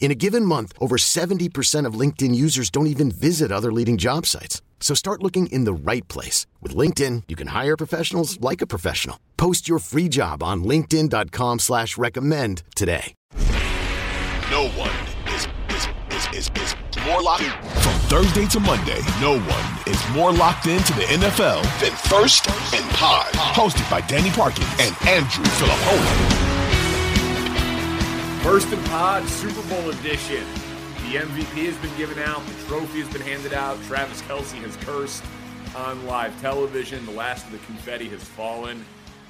In a given month, over 70% of LinkedIn users don't even visit other leading job sites. So start looking in the right place. With LinkedIn, you can hire professionals like a professional. Post your free job on linkedin.com slash recommend today. No one is, is, is, is, is more locked in. From Thursday to Monday, no one is more locked into the NFL than First and Pod. Hosted by Danny Parkin and Andrew Filippone. First and Pod Super Bowl edition. The MVP has been given out, the trophy has been handed out. Travis Kelce has cursed on live television. The last of the confetti has fallen,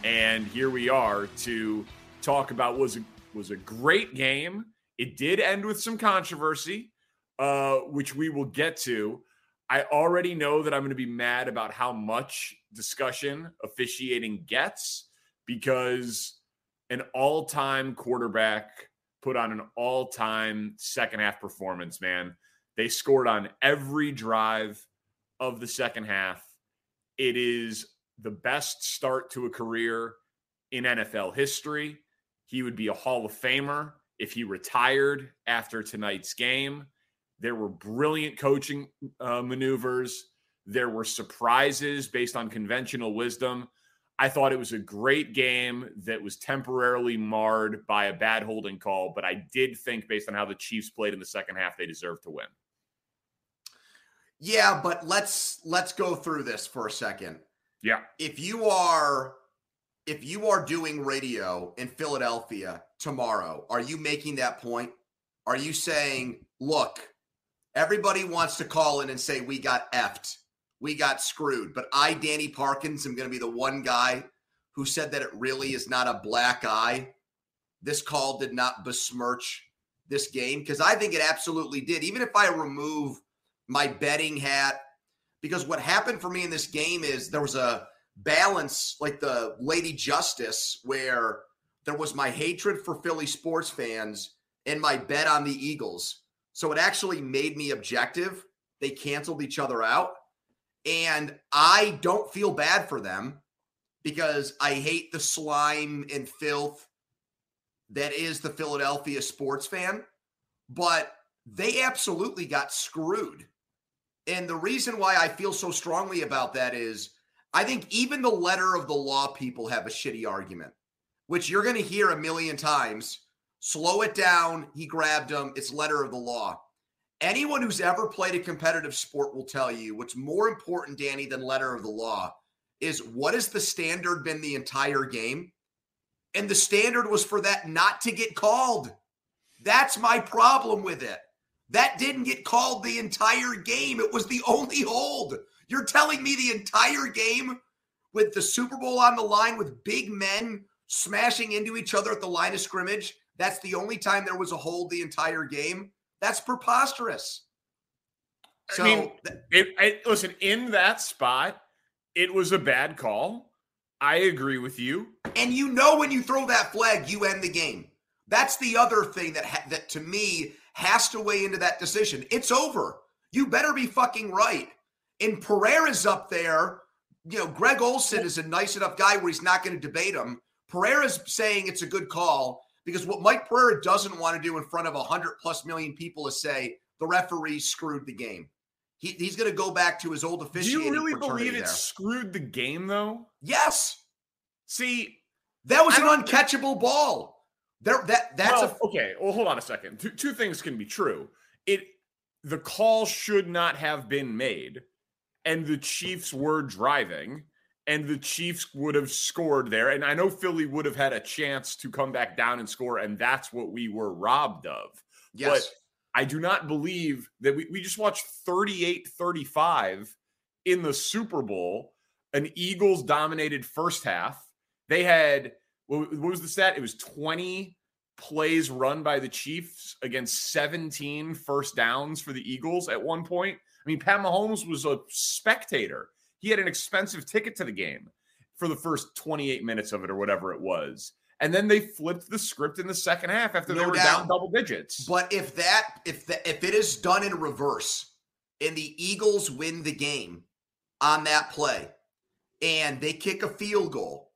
and here we are to talk about was a, was a great game. It did end with some controversy, uh, which we will get to. I already know that I'm going to be mad about how much discussion officiating gets because an all-time quarterback put on an all time second half performance, man. They scored on every drive of the second half. It is the best start to a career in NFL history. He would be a Hall of Famer if he retired after tonight's game. There were brilliant coaching uh, maneuvers. There were surprises based on conventional wisdom. I thought it was a great game that was temporarily marred by a bad holding call, but I did think, based on how the Chiefs played in the second half, they deserved to win. Yeah, but let's let's go through this for a second. Yeah. If you are if you are doing radio in Philadelphia tomorrow, are you making that point? Are you saying, look, everybody wants to call in and say we got effed we got screwed. But I, Danny Parkins, am going to be the one guy who said that it really is not a black eye. This call did not besmirch this game because I think it absolutely did. Even if I remove my betting hat, because what happened for me in this game is there was a balance, like the Lady Justice, where there was my hatred for Philly sports fans and my bet on the Eagles. So it actually made me objective. They canceled each other out. And I don't feel bad for them because I hate the slime and filth that is the Philadelphia sports fan. But they absolutely got screwed. And the reason why I feel so strongly about that is I think even the letter of the law people have a shitty argument, which you're going to hear a million times. Slow it down. He grabbed him. It's letter of the law. Anyone who's ever played a competitive sport will tell you what's more important, Danny, than letter of the law is what has the standard been the entire game? And the standard was for that not to get called. That's my problem with it. That didn't get called the entire game. It was the only hold. You're telling me the entire game with the Super Bowl on the line with big men smashing into each other at the line of scrimmage, that's the only time there was a hold the entire game. That's preposterous. So, I mean, it, I, listen, in that spot, it was a bad call. I agree with you. And you know when you throw that flag, you end the game. That's the other thing that ha- that to me has to weigh into that decision. It's over. You better be fucking right. And Pereira's up there. You know, Greg Olsen is a nice enough guy where he's not going to debate him. Pereira's saying it's a good call. Because what Mike Pereira doesn't want to do in front of 100 plus million people is say the referee screwed the game. He, he's going to go back to his old officiating. Do you really believe it there. screwed the game, though? Yes. See, that was an uncatchable ball. There, that that's well, a, okay. Well, hold on a second. Two, two things can be true. It the call should not have been made, and the Chiefs were driving, and the Chiefs would have scored there. And I know Philly would have had a chance to come back down and score, and that's what we were robbed of. Yes. But I do not believe that we, we just watched 38 35 in the Super Bowl, an Eagles dominated first half. They had, what was the stat? It was 20 plays run by the Chiefs against 17 first downs for the Eagles at one point. I mean, Pat Mahomes was a spectator. He had an expensive ticket to the game for the first 28 minutes of it or whatever it was. And then they flipped the script in the second half after no they were doubt. down double digits. But if that if the, if it is done in reverse and the Eagles win the game on that play and they kick a field goal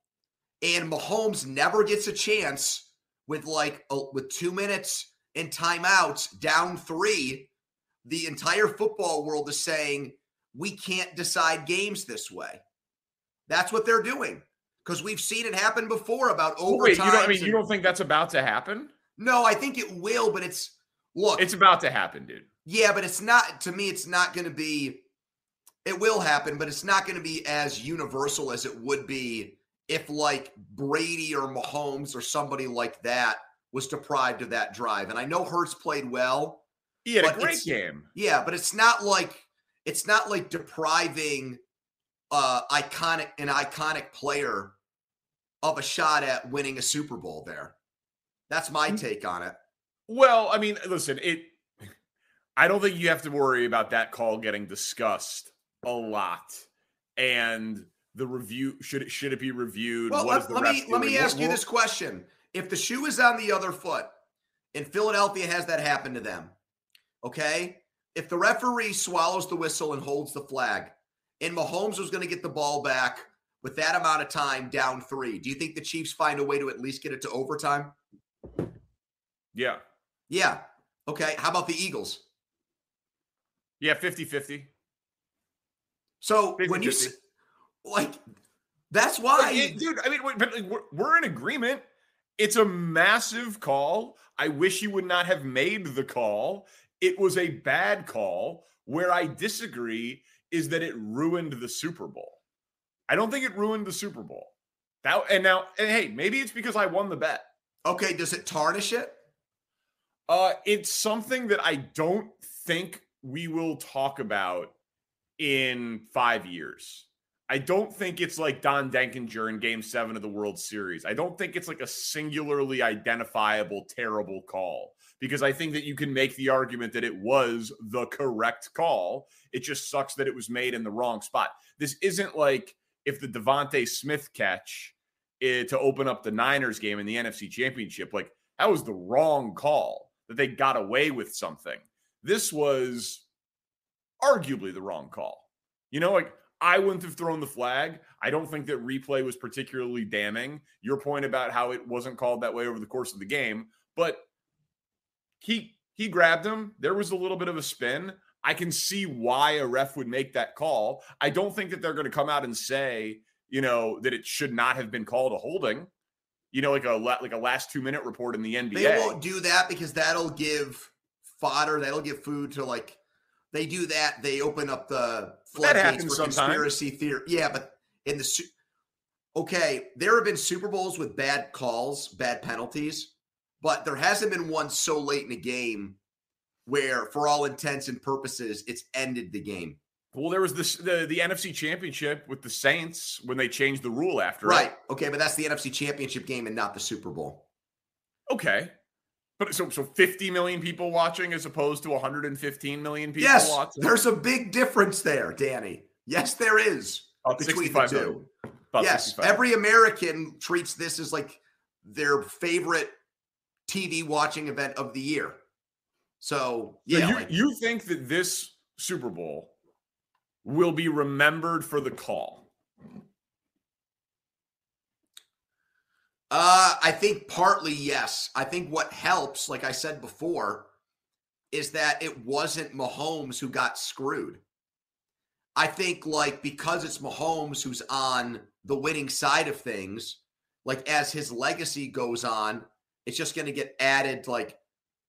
and Mahomes never gets a chance with like a, with 2 minutes and timeouts down 3 the entire football world is saying we can't decide games this way. That's what they're doing because we've seen it happen before about overtime. Wait, you don't, I mean, and, you don't think that's about to happen? No, I think it will, but it's look, it's about to happen, dude. Yeah, but it's not. To me, it's not going to be. It will happen, but it's not going to be as universal as it would be if, like Brady or Mahomes or somebody like that, was deprived of that drive. And I know Hurts played well. He had a great game. Yeah, but it's not like it's not like depriving uh iconic an iconic player of a shot at winning a Super Bowl there. That's my take on it. Well, I mean, listen, it I don't think you have to worry about that call getting discussed a lot. And the review should it should it be reviewed? Well, let, let me let me ask you this question. If the shoe is on the other foot and Philadelphia has that happen to them, okay? If the referee swallows the whistle and holds the flag, and Mahomes was going to get the ball back with that amount of time down three, do you think the Chiefs find a way to at least get it to overtime? Yeah. Yeah. Okay. How about the Eagles? Yeah, 50 50. So 50, when you like, that's why, dude. I mean, but we're, we're in agreement. It's a massive call. I wish he would not have made the call it was a bad call. Where I disagree is that it ruined the Super Bowl. I don't think it ruined the Super Bowl. That and now, and hey, maybe it's because I won the bet. Okay, does it tarnish it? Uh, it's something that I don't think we will talk about in five years. I don't think it's like Don Denkinger in game seven of the World Series. I don't think it's like a singularly identifiable terrible call because I think that you can make the argument that it was the correct call. It just sucks that it was made in the wrong spot. This isn't like if the DeVonta Smith catch eh, to open up the Niners game in the NFC Championship, like that was the wrong call that they got away with something. This was arguably the wrong call. You know, like I wouldn't have thrown the flag. I don't think that replay was particularly damning. Your point about how it wasn't called that way over the course of the game, but he he grabbed him. There was a little bit of a spin. I can see why a ref would make that call. I don't think that they're going to come out and say, you know, that it should not have been called a holding. You know, like a like a last two minute report in the NBA. They won't do that because that'll give fodder. That'll give food to like they do that. They open up the floodgates for sometimes. conspiracy theory. Yeah, but in the okay, there have been Super Bowls with bad calls, bad penalties but there hasn't been one so late in a game where, for all intents and purposes, it's ended the game. Well, there was this the, the NFC Championship with the Saints when they changed the rule after. Right. It. Okay, but that's the NFC Championship game and not the Super Bowl. Okay. But so so 50 million people watching as opposed to 115 million people yes, watching. There's a big difference there, Danny. Yes, there is. About between the two. yes, 65. every American treats this as like their favorite TV watching event of the year. So, yeah. So you, like, you think that this Super Bowl will be remembered for the call? Uh, I think partly yes. I think what helps, like I said before, is that it wasn't Mahomes who got screwed. I think like because it's Mahomes who's on the winning side of things, like as his legacy goes on, it's just going to get added like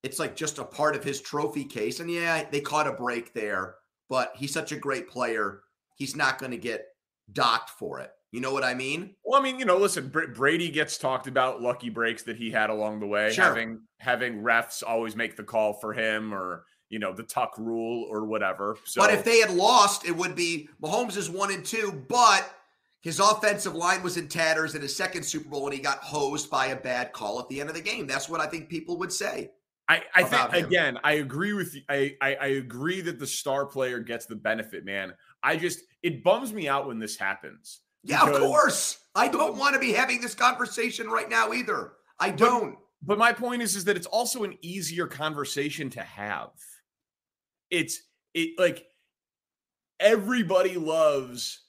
it's like just a part of his trophy case. And yeah, they caught a break there, but he's such a great player. He's not going to get docked for it. You know what I mean? Well, I mean, you know, listen, Brady gets talked about lucky breaks that he had along the way, sure. having having refs always make the call for him or you know the tuck rule or whatever. So, but if they had lost, it would be Mahomes is one and two, but his offensive line was in tatters in his second Super Bowl and he got hosed by a bad call at the end of the game. That's what I think people would say. I, I think him. again, I agree with you. I, I I agree that the star player gets the benefit, man. I just it bums me out when this happens. Yeah, of course. I don't want to be having this conversation right now either. I don't. But, but my point is, is that it's also an easier conversation to have. It's it like everybody loves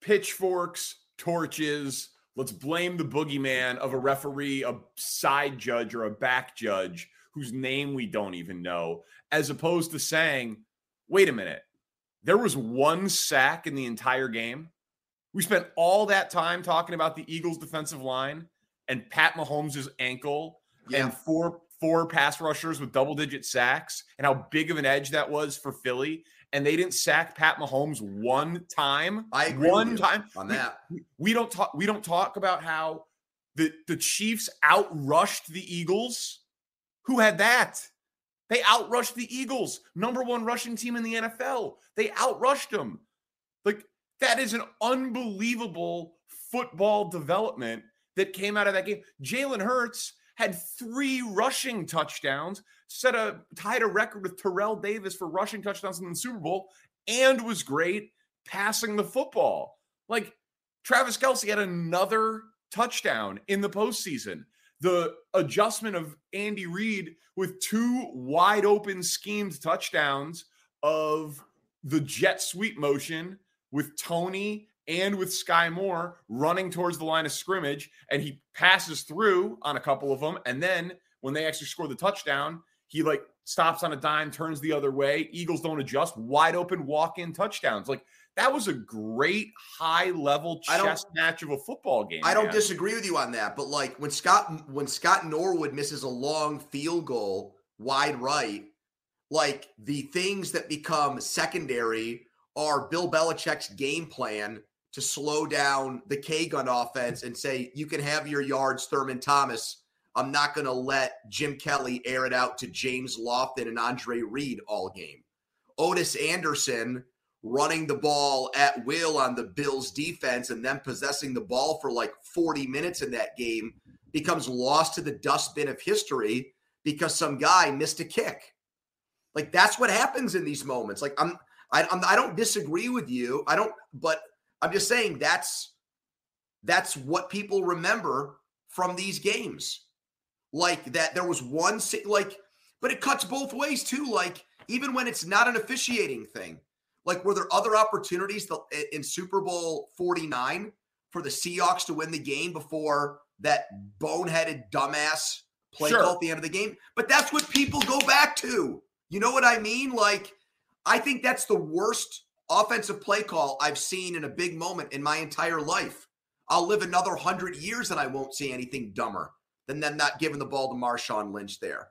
pitchforks, torches. Let's blame the boogeyman of a referee, a side judge, or a back judge whose name we don't even know, as opposed to saying, wait a minute, there was one sack in the entire game. We spent all that time talking about the Eagles' defensive line and Pat Mahomes' ankle yeah. and four four pass rushers with double digit sacks and how big of an edge that was for Philly and they didn't sack Pat Mahomes one time. I agree one time on that. We, we, don't talk. We don't talk about how the the Chiefs outrushed the Eagles. Who had that? They outrushed the Eagles, number one rushing team in the NFL. They outrushed them. Like that is an unbelievable football development that came out of that game. Jalen Hurts had three rushing touchdowns, set a tied a record with Terrell Davis for rushing touchdowns in the Super Bowl, and was great passing the football. Like Travis Kelce had another touchdown in the postseason. The adjustment of Andy Reid with two wide open schemed touchdowns of the jet sweep motion with Toney and with Skyy Moore running towards the line of scrimmage, and he passes through on a couple of them. And then when they actually score the touchdown, he like stops on a dime, turns the other way. Eagles don't adjust, wide open walk in touchdowns. Like that was a great high level chess match of a football game. I don't disagree with you on that, but like when Scott when Scott Norwood misses a long field goal wide right, like the things that become secondary are Bill Belichick's game plan to slow down the K gun offense and say, you can have your yards, Thurman Thomas. I'm not going to let Jim Kelly air it out to James Lofton and Andre Reed all game. Ottis Anderson running the ball at will on the Bills defense and then possessing the ball for like 40 minutes in that game becomes lost to the dustbin of history because some guy missed a kick. Like that's what happens in these moments. Like I'm I, I'm, I don't disagree with you. I don't, but I'm just saying that's that's what people remember from these games. Like that, there was one like, but it cuts both ways too. Like even when it's not an officiating thing, like were there other opportunities in Super Bowl 49 for the Seahawks to win the game before that boneheaded dumbass play sure. call at the end of the game? But that's what people go back to. You know what I mean? Like I think that's the worst offensive play call I've seen in a big moment in my entire life. I'll live another hundred years and I won't see anything dumber than them not giving the ball to Marshawn Lynch there.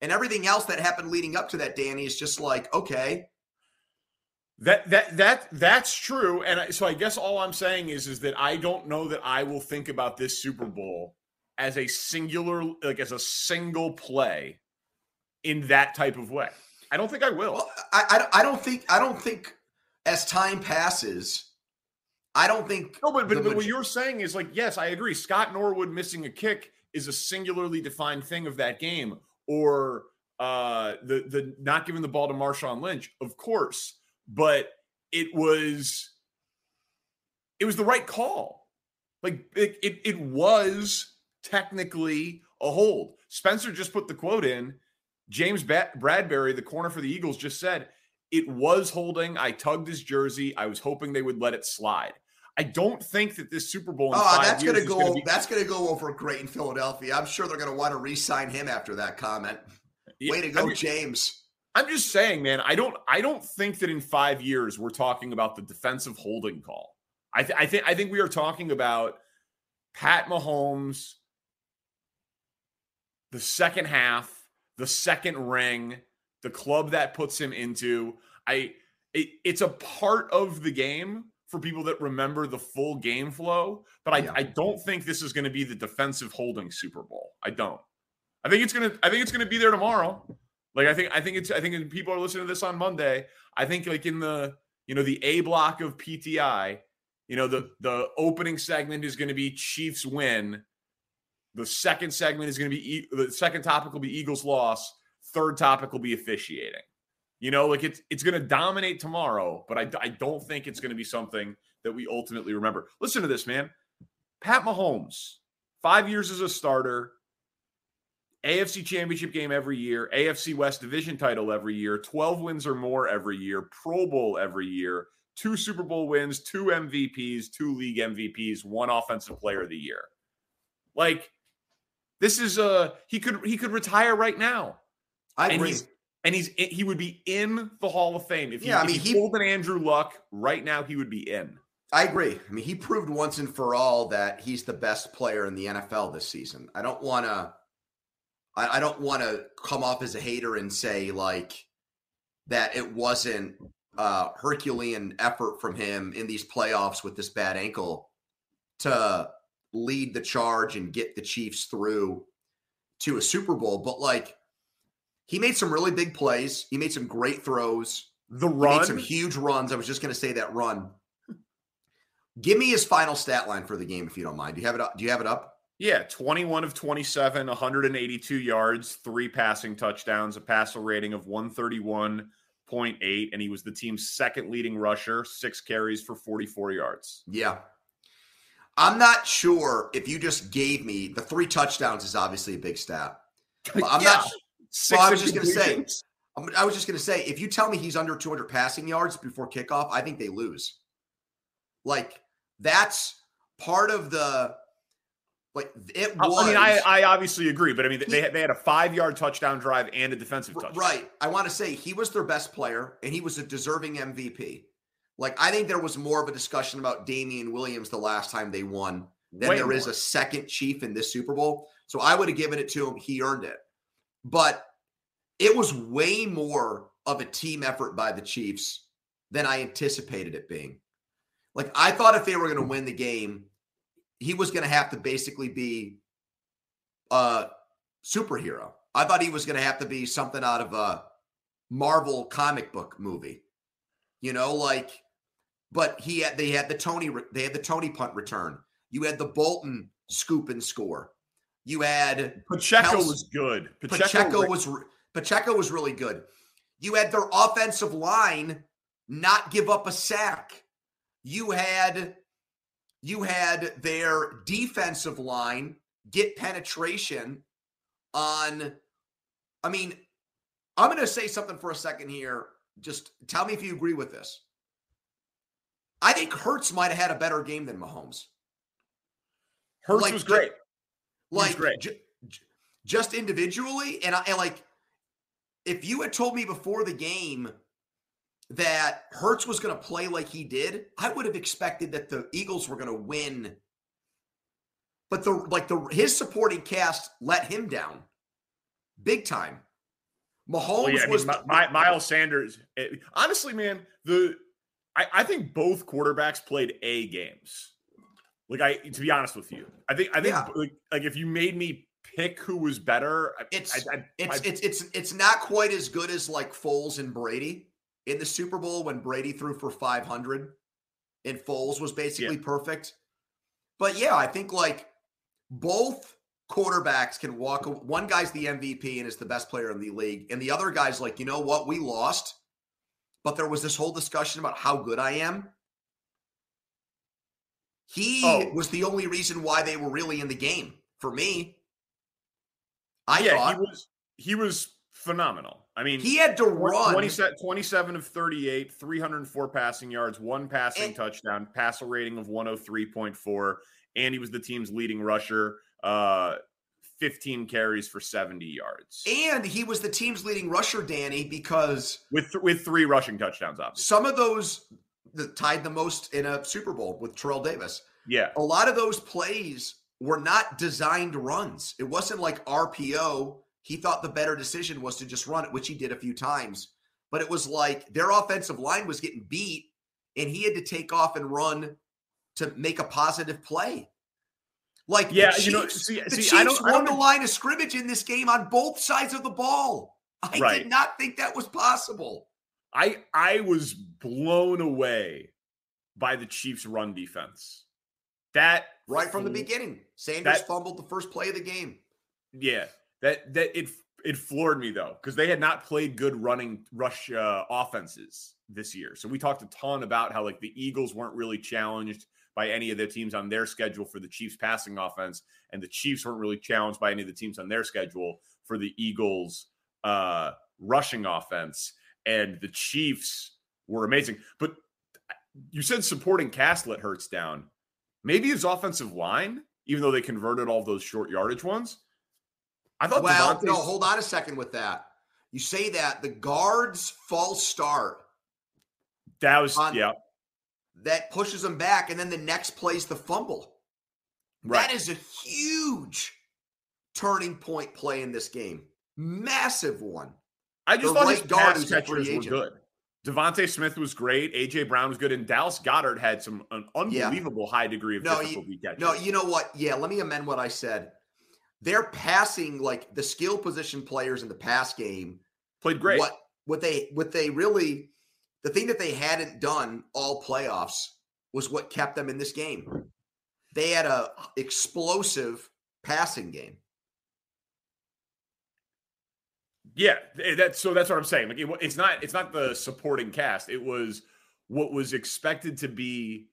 And everything else that happened leading up to that, Danny, is just like, okay. That that that that's true. And so I guess all I'm saying is is that I don't know that I will think about this Super Bowl as a singular, like as a single play in that type of way. I don't think I will. Well, I, I, I don't think I don't think as time passes, I don't think. No, but, but, but what you're saying is like, yes, I agree. Scott Norwood missing a kick is a singularly defined thing of that game, or uh, the the not giving the ball to Marshawn Lynch, of course, but it was it was the right call. Like it, it, it was technically a hold. Spencer just put the quote in James Bradberry, the corner for the Eagles, just said it was holding. I tugged his jersey. I was hoping they would let it slide. I don't think that this Super Bowl. oh, that's going to go. Gonna be- that's going to go over great in Philadelphia. I'm sure they're going to want to re-sign him after that comment. Yeah, Way to go, I mean, James. I'm just saying, man. I don't. I don't think that in five years we're talking about the defensive holding call. I, th- I think. I think we are talking about Pat Mahomes. The second half the second ring, the club that puts him into. I it, it's a part of the game for people that remember the full game flow, but I, Yeah. I don't think this is going to be the defensive holding Super Bowl. I don't. I think it's gonna. I think it's gonna be there tomorrow. Like I think. I think it's. I think people are listening to this on Monday. I think like in the you know the A block of PTI. You know the the opening segment is going to be Chiefs win. The second segment is going to be the second topic will be Eagles loss. Third topic will be officiating. You know, like it's it's going to dominate tomorrow, but I, I don't think it's going to be something that we ultimately remember. Listen to this, man. Pat Mahomes, five years as a starter, AFC Championship game every year, AFC West Division title every year, 12 wins or more every year, Pro Bowl every year, two Super Bowl wins, two MVPs, two league MVPs, one offensive player of the year. Like this is a he could he could retire right now I and agree. he's and he's he would be in the Hall of Fame if he, Yeah, I mean, he he- pulled an Andrew Luck right now. He would be in. I agree. I mean, he proved once and for all that he's the best player in the NFL this season. I don't want to. I, I don't want to come off as a hater and say like that it wasn't uh Herculean effort from him in these playoffs with this bad ankle to lead the charge and get the Chiefs through to a Super Bowl. But like, he made some really big plays. He made some great throws. The He run, made some huge runs. I was just going to say that run. Give me his final stat line for the game, if you don't mind. Do you have it up? Do you have it up? yeah, twenty-one of twenty-seven, one hundred and eighty-two yards, three passing touchdowns, a passer rating of one thirty-one point eight, and he was the team's second leading rusher, six carries for forty-four yards. Yeah. I'm not sure if you just gave me the three touchdowns is obviously a big stat. I'm Yeah. not. Well, I was just gonna say- I'm- was just going to say, if you tell me he's under 200 passing yards before kickoff, I think they lose. Like that's part of the. Like it I- was. I mean, I, I obviously agree, but I mean, they, they had a five-yard touchdown drive and a defensive touchdown. Right. I want to say he was their best player and he was a deserving MVP. Like I think there was more of a discussion about Damien Williams the last time they won than Way there is more. a second chief in this Super Bowl. So I would have given it to him. He earned it. But it was way more of a team effort by the Chiefs than I anticipated it being. Like I thought if they were going to win the game, he was going to have to basically be a superhero. I thought he was going to have to be something out of a Marvel comic book movie. You know, like but he had they had the Toney they had the Toney punt return. You had the Bolton scoop and score. You had Pacheco Kels- was good. Pacheco ra- was re- Pacheco was really good. You had their offensive line not give up a sack. You had you had their defensive line get penetration on I mean, I'm going to say something for a second here. Just tell me if you agree with this. I think Hurts might have had a better game than Mahomes. Hurts like, was great. Like ju- ju- just individually and I and like if you had told me before the game that Hurts was going to play like he did, I would have expected that the Eagles were going to win. But the like the his supporting cast let him down big time. Mahomes Well, yeah, I mean, was Mi- Mi- Miles Sanders. eh, honestly, man, the I, I think both quarterbacks played A games. Like I, to be honest with you, I think I think Yeah. like, like if you made me pick who was better, It's- I, I, It's I- it's it's it's not quite as good as like Foles and Brady in the Super Bowl when Brady threw for 500 and Foles was basically perfect. But yeah, I think like both quarterbacks can walk one guy's the MVP and is the best player in the league and the other guy's like, "You know what? We lost." But there was this whole discussion about how good I am. He Oh. was the only reason why they were really in the game for me. I yeah, thought he was he was phenomenal. I mean, he had to run 27, 27 of 38, 304 passing yards, one passing And- touchdown, passer rating of 103.4, and he was the team's leading rusher, uh 15 carries for 70 yards. And he was the team's leading rusher, Danny, because With th- with three rushing touchdowns obviously. some of those that tied the most in a Super Bowl with Terrell Davis. Yeah. A lot of those plays were not designed runs. It wasn't like RPO. He thought the better decision was to just run it, which he did a few times. But it was like their offensive line was getting beat and he had to take off and run to make a positive play. Like yeah, Chiefs, you know, see, the see, Chiefs I don't, I won don't the line of scrimmage in this game on both sides of the ball. I Right. did not think that was possible. I I was blown away by the Chiefs' run defense. That Right from the beginning, Sanders That- fumbled the first play of the game. Yeah, that that it it floored me though because they had not played good running rush uh, offenses this year. So we talked a ton about how like the Eagles weren't really challenged by any of the teams on their schedule for the Chiefs passing offense, and the Chiefs weren't really challenged by any of the teams on their schedule for the Eagles uh, rushing offense. And the Chiefs were amazing, but uh, you said supporting cast let Hurts down. Maybe his offensive line, even though they converted all those short yardage ones. I thought Well, DeVonta's- no, hold on a second with that. You say that the guard's false start that was on- yeah that pushes them back, and then the next play's the fumble. right. That is a huge turning point play in this game. Massive one. I just the thought right his guard pass who's a free catchers were good. DeVonta Smith was great. AJ Brown was good, and Dallas Goedert had some an unbelievable high degree of No, difficulty catches. No, you know what? Yeah, let me amend what I said. They're passing like the skill position players in the pass game. played great. What what they what they really the thing that they hadn't done all playoffs was what kept them in this game. They had a explosive passing game. Yeah, eh, that's so. That's what I'm saying. Like, it, it's not. It's not the supporting cast. It was what was expected to be.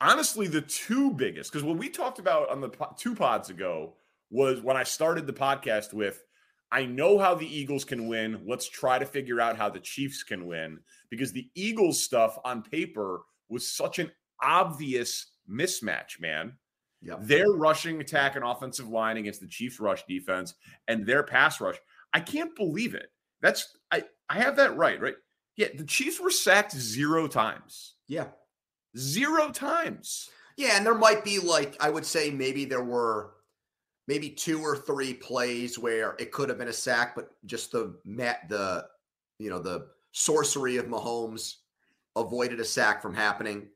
Honestly, the two biggest because what we talked about on the two pods ago was when I started the podcast with, I know how the Eagles can win. Let's try to figure out how the Chiefs can win because the Eagles stuff on paper was such an obvious mismatch, man. Yep. Their rushing attack and offensive line against the Chiefs rush defense and their pass rush. I can't believe it. That's I I have that right, right? Yeah, the Chiefs were sacked zero times. Yeah. Zero times. Yeah, and there might be like I would say maybe there were maybe two or three plays where it could have been a sack, but just the mat the you know the sorcery of Mahomes avoided a sack from happening.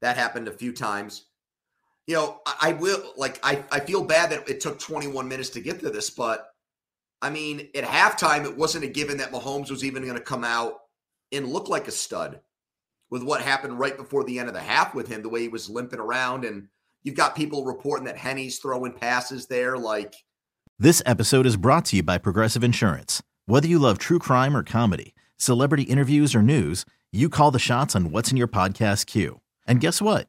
That happened a few times. You know, I, I will like I I feel bad that it took 21 minutes to get to this, but I mean at halftime it wasn't a given that Mahomes was even going to come out and look like a stud with what happened right before the end of the half with him, the way he was limping around. And you've got people reporting that Henne's throwing passes there. Like, This episode is brought to you by Progressive Insurance. Whether you love true crime or comedy, celebrity interviews or news, you call the shots on what's in your podcast queue. And guess what?